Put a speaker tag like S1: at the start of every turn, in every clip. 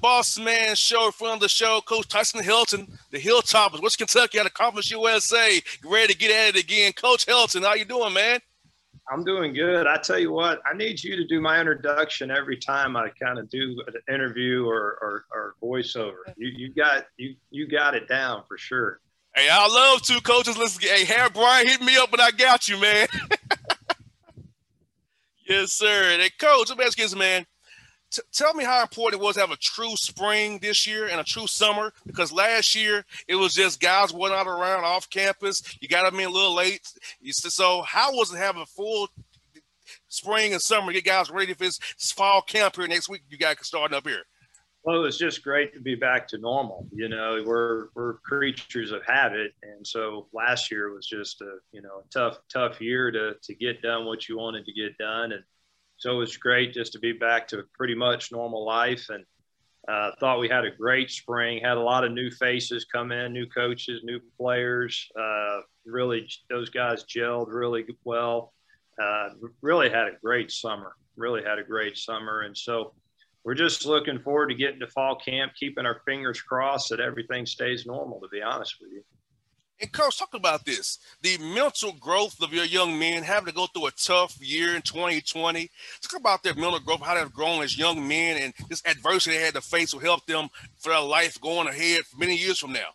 S1: Boss Man Show, front of the show, Coach Tyson Helton, the Hilltoppers, West Kentucky out of Conference USA, ready to get at it again. Coach Helton, how you doing, man?
S2: I'm doing good. I tell you what, I need you to do my introduction every time I kind of do an interview or, or, or voiceover. You, you got you you got it down for sure.
S1: Hey, I love two coaches. Listen, hey, Harry Brian, hit me up, but I got you, man. yes, sir. Hey, coach, let me ask you this, man. T- tell me how important it was to have a true spring this year and a true summer because last year it was just guys went out around off campus. You got to be a little late. So how was it having a full spring and summer get guys ready for this fall camp here next week? You guys starting up here.
S2: Well, it was just great to be back to normal. You know, we're we're creatures of habit, and so last year was just a you know a tough tough year to to get done what you wanted to get done, and so it was great just to be back to pretty much normal life and uh, thought we had a great spring had a lot of new faces come in new coaches new players uh, really those guys gelled really well. Uh, really had a great summer really had a great summer. And so we're just looking forward to getting to fall camp keeping our fingers crossed that everything stays normal to be honest with you
S1: and coach, talk about this: the mental growth of your young men having to go through a tough year in 2020. Talk about their mental growth, how they've grown as young men, and this adversity they had to face will help them for their life going ahead many years from now.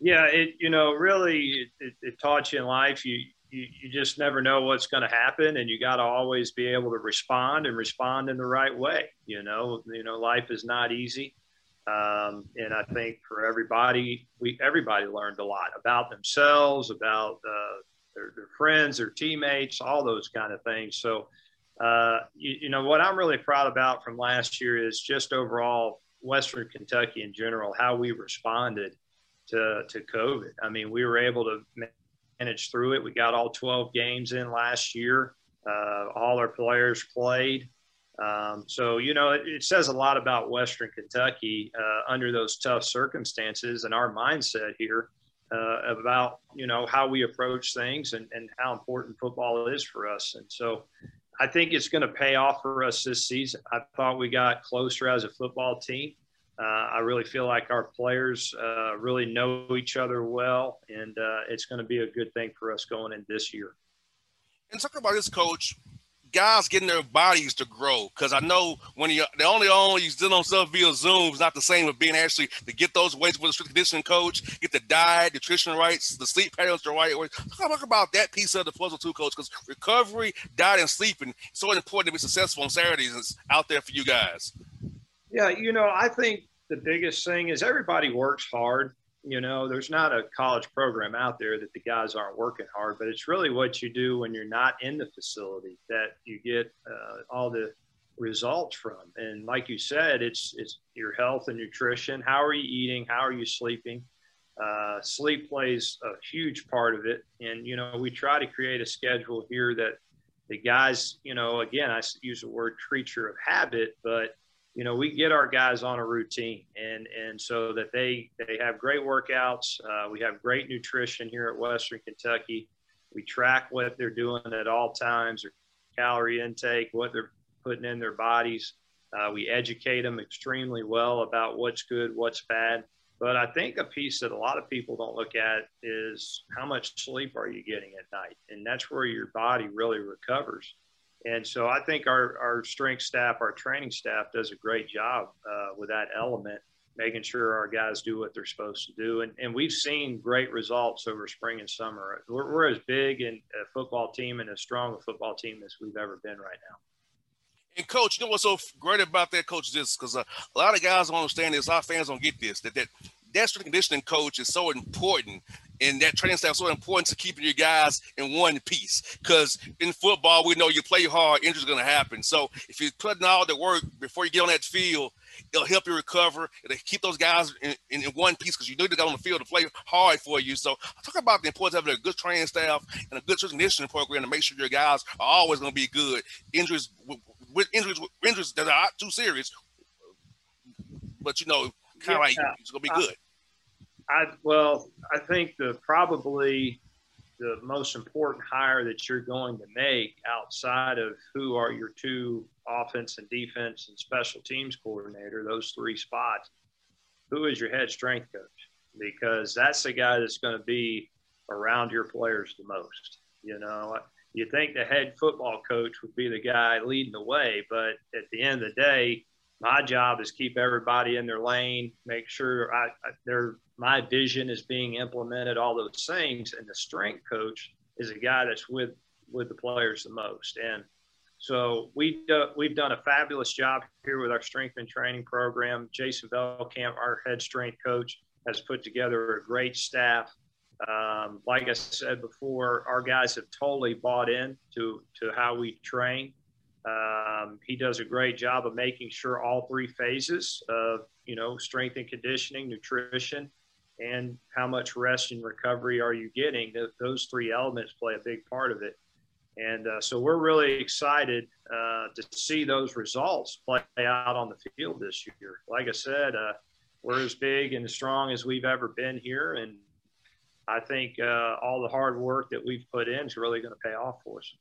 S2: Yeah, it you know really it, it taught you in life you you, you just never know what's going to happen and you got to always be able to respond and respond in the right way you know you know life is not easy um, and I think for everybody, we everybody learned a lot about themselves, about uh, their, their, friends, their teammates, all those kind of things. So, uh, you, you, know, what I'm really proud about from last year is just overall Western Kentucky in general, how we responded to to COVID. I mean, we were able to manage through it. We got all 12 games in last year. Uh, all our players played. Um, so, you know, it, it, says a lot about Western Kentucky uh, under those tough circumstances and our mindset here uh, about, you know, how we approach things and, and how important football is for us. And so I think it's going to pay off for us this season. I thought we got closer as a football team. Uh, I really feel like our players uh, really know each other well, and uh, it's going to be a good thing for us going in this year.
S1: And talk about this, coach guys getting their bodies to grow. Because I know when you the only only you on stuff via Zoom is not the same as being actually to get those weights with a strict conditioning coach, get the diet, nutrition rights, the sleep patterns the right way. Talk about that piece of the puzzle too, coach. Because recovery, diet, and sleeping so important to be successful on Saturdays is out there for you guys.
S2: Yeah, you know, I think the biggest thing is everybody works hard you know, there's not a college program out there that the guys aren't working hard, but it's really what you do when you're not in the facility that you get uh, all the results from. And like you said, it's it's your health and nutrition. How are you eating? How are you sleeping? Uh, sleep plays a huge part of it. And you know, we try to create a schedule here that the guys, you know, again, I use the word creature of habit, but you know, we get our guys on a routine and, and so that they, they have great workouts. Uh, we have great nutrition here at Western Kentucky. We track what they're doing at all times, their calorie intake, what they're putting in their bodies. Uh, we educate them extremely well about what's good, what's bad. But I think a piece that a lot of people don't look at is how much sleep are you getting at night? And that's where your body really recovers. And so I think our, our strength staff, our training staff does a great job uh, with that element, making sure our guys do what they're supposed to do. And, and we've seen great results over spring and summer. We're, we're as big in a football team and as strong a football team as we've ever been right now.
S1: And coach, you know what's so great about that, coach? This because uh, a lot of guys don't understand this. Our fans don't get this. That that that strength conditioning coach is so important and that training staff so important to keeping your guys in one piece. Because in football, we know you play hard, injuries are going to happen. So if you're putting all the work before you get on that field, it'll help you recover. It'll keep those guys in, in, in one piece because you need to go on the field to play hard for you. So talk about the importance of having a good training staff and a good conditioning program to make sure your guys are always going to be good. Injuries with injuries injuries that are not too serious, but you know, kind of yeah, like it's going to be good.
S2: I well, I think the probably the most important hire that you're going to make outside of who are your two offense and defense and special teams coordinator, those three spots, who is your head strength coach? Because that's the guy that's going to be around your players the most. You know, you think the head football coach would be the guy leading the way, but at the end of the day, my job is keep everybody in their lane, make sure I, I their my vision is being implemented, all those things. And the strength coach is a guy that's with with the players the most. And so we do, we've done a fabulous job here with our strength and training program. Jason Veltkamp, our head strength coach, has put together a great staff. Um, like I said before, our guys have totally bought in to, to how we train. Um, he does a great job of making sure all three phases of, you know, strength and conditioning, nutrition, and how much rest and recovery are you getting. those three elements play a big part of it. And uh, so we're really excited uh, to see those results play out on the field this year. Like I said, uh, we're as big and as strong as we've ever been here. And I think uh, all the hard work that we've put in is really going to pay off for us.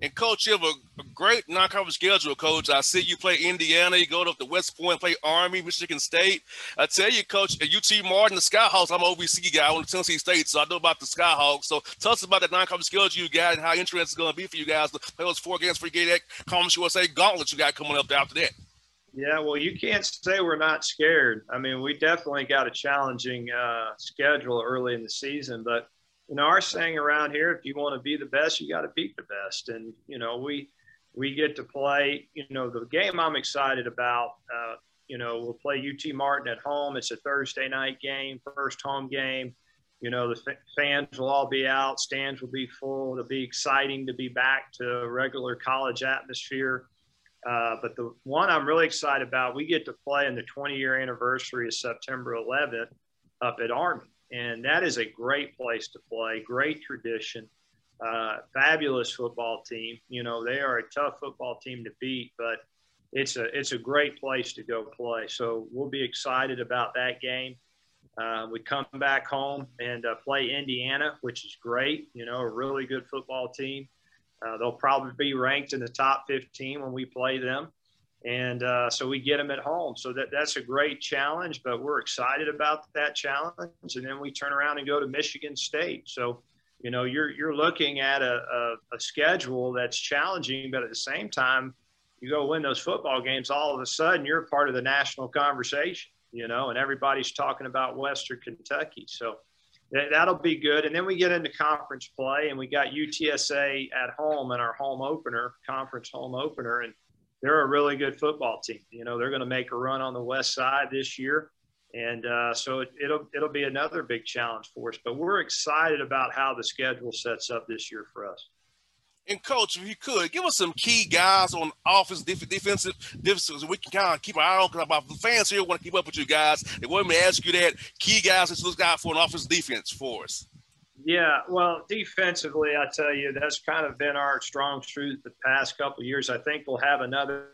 S1: And coach, you have a, a great non-conference schedule, coach. I see you play Indiana, you go to the West Point, play Army, Michigan State. I tell you, coach, UT Martin, the Skyhawks, I'm an OVC guy. I went to Tennessee State, so I know about the Skyhawks. So tell us about that non-conference schedule you got and how interesting it's going to be for you guys to play those four games for you get that Conference USA gauntlet you got coming up after that.
S2: Yeah, well, you can't say we're not scared. I mean, we definitely got a challenging uh, schedule early in the season, but you know, our saying around here, if you want to be the best, you got to beat the best. And, you know, we, we get to play, you know, the game I'm excited about, uh, you know, we'll play UT Martin at home. It's a Thursday night game, first home game. You know, the fans will all be out, stands will be full. It'll be exciting to be back to regular college atmosphere. Uh, but the one I'm really excited about, we get to play in the 20 year anniversary of September 11th up at Army and that is a great place to play. Great tradition, uh, fabulous football team. You know they are a tough football team to beat, but it's a it's a great place to go play. So we'll be excited about that game. Uh, we come back home and uh, play Indiana, which is great. You know, a really good football team. Uh, they'll probably be ranked in the top 15 when we play them and uh, so we get them at home. So that that's a great challenge, but we're excited about that challenge. And then we turn around and go to Michigan State. So you know you're you're looking at a, a, a schedule that's challenging, but at the same time, you go win those football games. All of a sudden, you're part of the national conversation. You know, and everybody's talking about Western Kentucky. So that'll be good. And then we get into conference play, and we got UTSA at home in our home opener, conference home opener, and they're a really good football team. You know, they're going to make a run on the west side this year, and uh, so it, it'll it'll be another big challenge for us. But we're excited about how the schedule sets up this year for us.
S1: And coach, if you could give us some key guys on offense, defensive, defensive, so we can kind of keep our eye on. Because the fans here want to keep up with you guys. They want me to ask you that key guys to look out for an offense defense for us.
S2: Yeah, well, defensively, I tell you, that's kind of been our strong suit the past couple years. I think we'll have another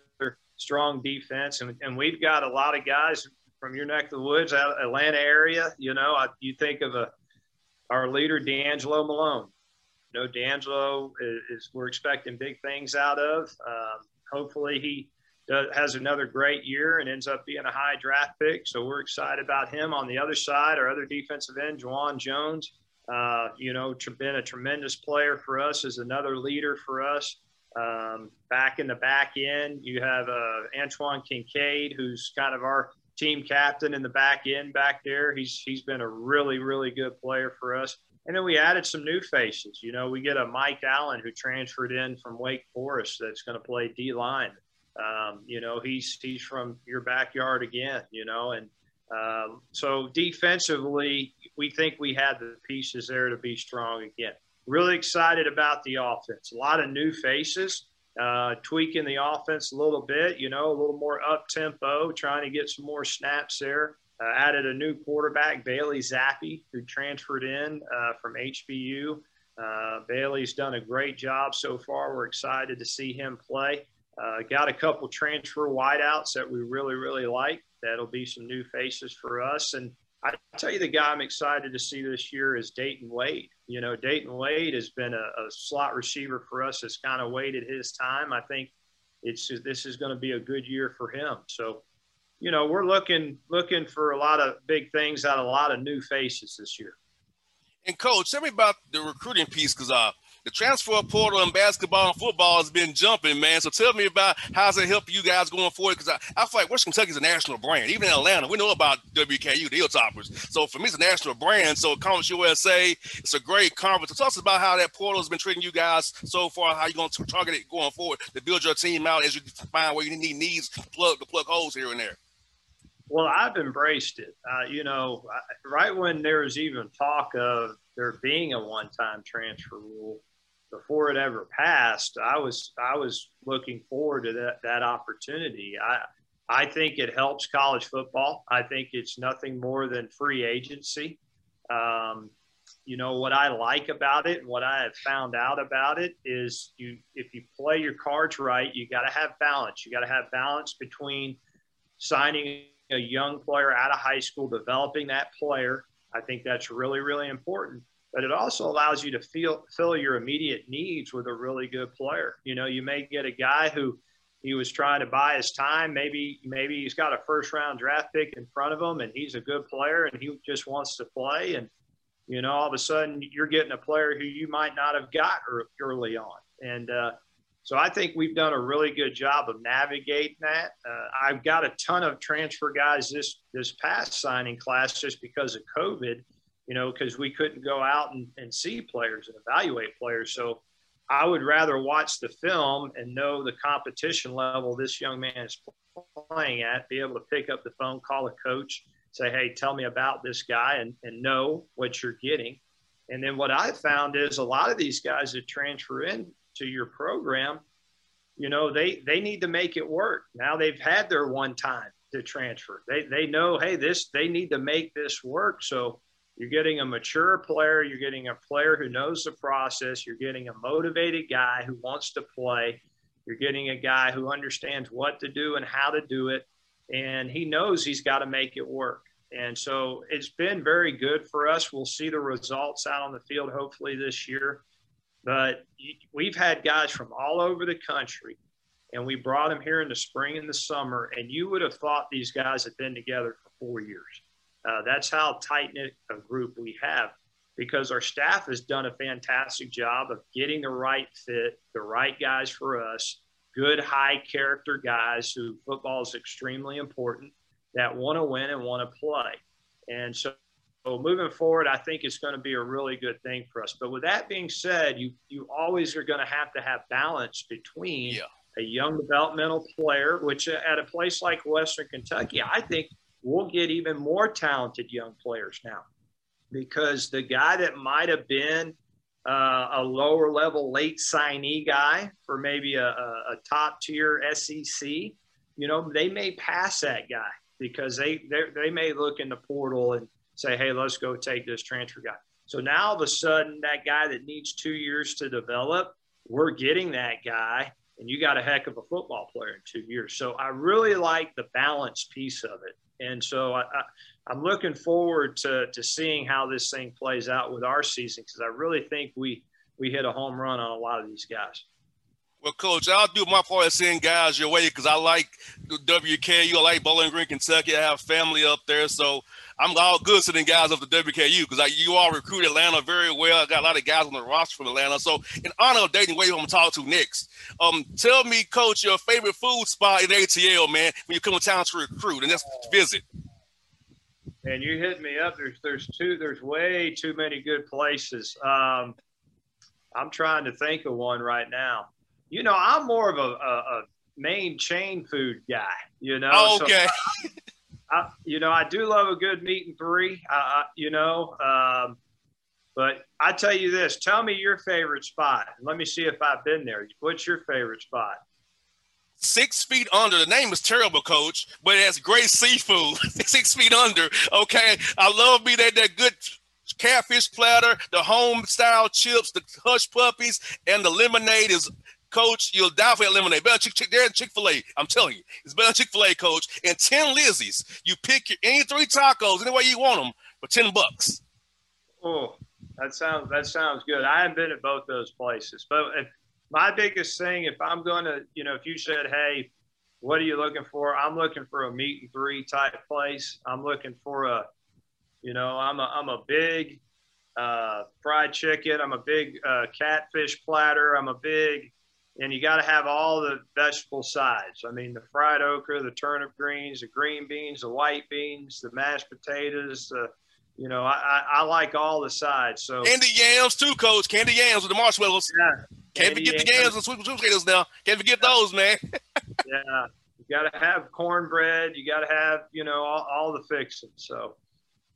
S2: strong defense, and, and we've got a lot of guys from your neck of the woods, out Atlanta area. You know, I, you think of a our leader, D'Angelo Malone. You know, D'Angelo is, is we're expecting big things out of. Um, hopefully, he does, has another great year and ends up being a high draft pick. So we're excited about him. On the other side, our other defensive end, Juwan Jones uh, you know, been a tremendous player for us, is another leader for us. Um, back in the back end, you have uh, Antwon Kincade, who's kind of our team captain in the back end back there. He's he's been a really really good player for us. And then we added some new faces. You know, we get a Mike Allen who transferred in from Wake Forest that's going to play D line. Um, you know, he's he's from your backyard again. You know, and um, so defensively, we think we had the pieces there to be strong again. Really excited about the offense. A lot of new faces, uh, tweaking the offense a little bit, you know, a little more up tempo, trying to get some more snaps there. Uh, added a new quarterback, Bailey Zappe, who transferred in uh, from HBU. Uh, Bailey's done a great job so far. We're excited to see him play. Uh, got a couple transfer wideouts that we really, really like. That'll be some new faces for us. And I tell you, the guy I'm excited to see this year is Dayton Wade. You know, Dayton Wade has been a, a slot receiver for us. Has kind of waited his time. I think it's this is going to be a good year for him. So, you know, we're looking looking for a lot of big things out of a lot of new faces this year.
S1: And coach, tell me about the recruiting piece because uh, the transfer portal in basketball and football has been jumping, man. So tell me about how's it help you guys going forward? Because I, I feel like West Kentucky is a national brand. Even in Atlanta, we know about WKU, the Hilltoppers. So for me, it's a national brand. So Conference USA, it's a great conference. Tell us about how that portal has been treating you guys so far. How you going to target it going forward to build your team out as you find where you need needs to plug to plug holes here and there.
S2: Well, I've embraced it. Uh, you know, right when there was even talk of there being a one-time transfer rule, before it ever passed, I was I was looking forward to that that opportunity. I I think it helps college football. I think it's nothing more than free agency. Um, you know what I like about it and what I have found out about it is you if you play your cards right, you got to have balance. You got to have balance between signing a young player out of high school, developing that player. I think that's really really important but it also allows you to feel, fill your immediate needs with a really good player. You know, you may get a guy who he was trying to buy his time. Maybe maybe he's got a first round draft pick in front of him and he's a good player and he just wants to play. And, you know, all of a sudden you're getting a player who you might not have got early on. And uh, so I think we've done a really good job of navigating that. Uh, I've got a ton of transfer guys this this past signing class just because of COVID you know, because we couldn't go out and, and see players and evaluate players. So I would rather watch the film and know the competition level this young man is playing at, be able to pick up the phone, call a coach, say, hey, tell me about this guy and, and know what you're getting. And then what I found is a lot of these guys that transfer in to your program, you know, they they need to make it work. Now they've had their one time to transfer. They they know, hey, this they need to make this work. So you're getting a mature player. You're getting a player who knows the process. You're getting a motivated guy who wants to play. You're getting a guy who understands what to do and how to do it. And he knows he's got to make it work. And so it's been very good for us. We'll see the results out on the field hopefully this year. But we've had guys from all over the country, and we brought them here in the spring and the summer. And you would have thought these guys had been together for four years. Uh, that's how tight knit a group we have because our staff has done a fantastic job of getting the right fit, the right guys for us, good high character guys who football is extremely important that want to win and want to play. And so, so moving forward, I think it's going to be a really good thing for us. But with that being said, you you always are going to have to have balance between yeah. a young developmental player, which at a place like Western Kentucky, I think we'll get even more talented young players now because the guy that might have been uh, a lower level late signee guy for maybe a, a, top tier SEC, you know, they may pass that guy because they they may look in the portal and say, hey, let's go take this transfer guy. So now all of a sudden, that guy that needs two years to develop, we're getting that guy, and you got a heck of a football player in two years. So I really like the balance piece of it. And so I, I, am looking forward to, to seeing how this thing plays out with our season because I really think we we hit a home run on a lot of these guys.
S1: Well, Coach, I'll do my part of sending guys your way because I like WKU. I like Bowling Green, Kentucky. I have family up there, so I'm all good sending guys up to WKU because you all recruit Atlanta very well. I got a lot of guys on the roster from Atlanta. So, in honor of Dayton Wade, I'm to talk to next. Um, tell me, Coach, your favorite food spot in ATL, man, when you come to town to recruit and just visit.
S2: And you hit me up. There's there's two. There's way too many good places. Um, I'm trying to think of one right now you know, I'm more of a, a, a main chain food guy. You know,
S1: okay.
S2: So I, I, you know, I do love a good meat and three. I, you know, um, but I tell you this: tell me your favorite spot. Let me see if I've been there. What's your favorite spot?
S1: Six feet under. The name is terrible, Coach, but it has great seafood. Six feet under. Okay, I love me that that good catfish platter, the home style chips, the hush puppies, and the lemonade is Coach, you'll die for lemonade. Better Chick Chick there Chick Fil A. I'm telling you, it's better Chick Fil A, Coach. And Tin Lizzy's. You pick your any three tacos any way you want them for ten bucks.
S2: Oh, that sounds that sounds good. I haven't been at both those places, but if, my biggest thing, if I'm going to, you know, if you said, hey, what are you looking for? I'm looking for a meat and three type place. I'm looking for a, you know, I'm a I'm a big uh, fried chicken. I'm a big uh, catfish platter. I'm a big, and you got to have all the vegetable sides. I mean, the fried okra, the turnip greens, the green beans, the white beans, the mashed potatoes, the you know, I, I, I like all the sides. So
S1: candy yams too, coach. Candy yams with the marshmallows.
S2: Yeah.
S1: Can't forget yams. the yams and sweet, sweet potatoes now. Can't forget those, man.
S2: yeah. You got to have cornbread. You got to have, you know, all, all the fixings. So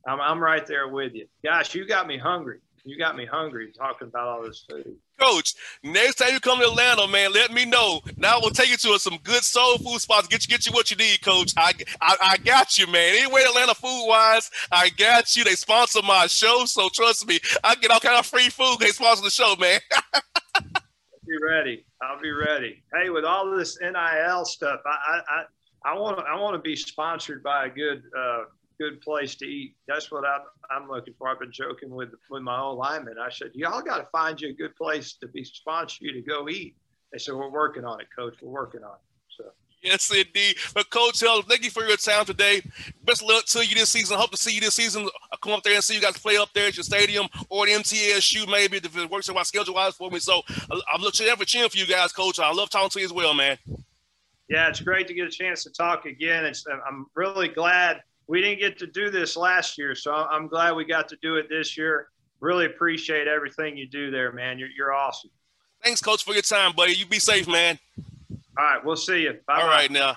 S2: I'm, I'm right there with you. Gosh, you got me hungry. You got me hungry talking about all this food.
S1: Coach, next time you come to Atlanta, man, let me know. Now we'll take you to some good soul food spots. Get you, get you what you need, Coach. I, I, I got you, man. Anyway, Atlanta food wise, I got you. They sponsor my show, so trust me, I get all kind of free food. They sponsor the show, man.
S2: be ready. I'll be ready. Hey, with all this NIL stuff, I, I, I want to, I want to be sponsored by a good, uh, good place to eat. That's what I'm, I'm looking for. I've been joking with with my old lineman. I said, y'all got to find you a good place to be sponsor you to go eat. They said, we're working on it, coach. We're working on it. So.
S1: Yes, indeed. But Coach Hill, thank you for your time today. Best of luck to you this season. Hope to see you this season. I'll come up there and see you guys play up there at your stadium or the MTSU maybe if it works out schedule wise for me. So I'm looking for cheering for you guys, Coach. I love talking to you as well, man.
S2: Yeah, it's great to get a chance to talk again. It's, I'm really glad we didn't get to do this last year, so I'm glad we got to do it this year. Really appreciate everything you do there, man. You're, you're awesome.
S1: Thanks, Coach, for your time, buddy. You be safe, man.
S2: All right, we'll see you.
S1: Bye. All right, now.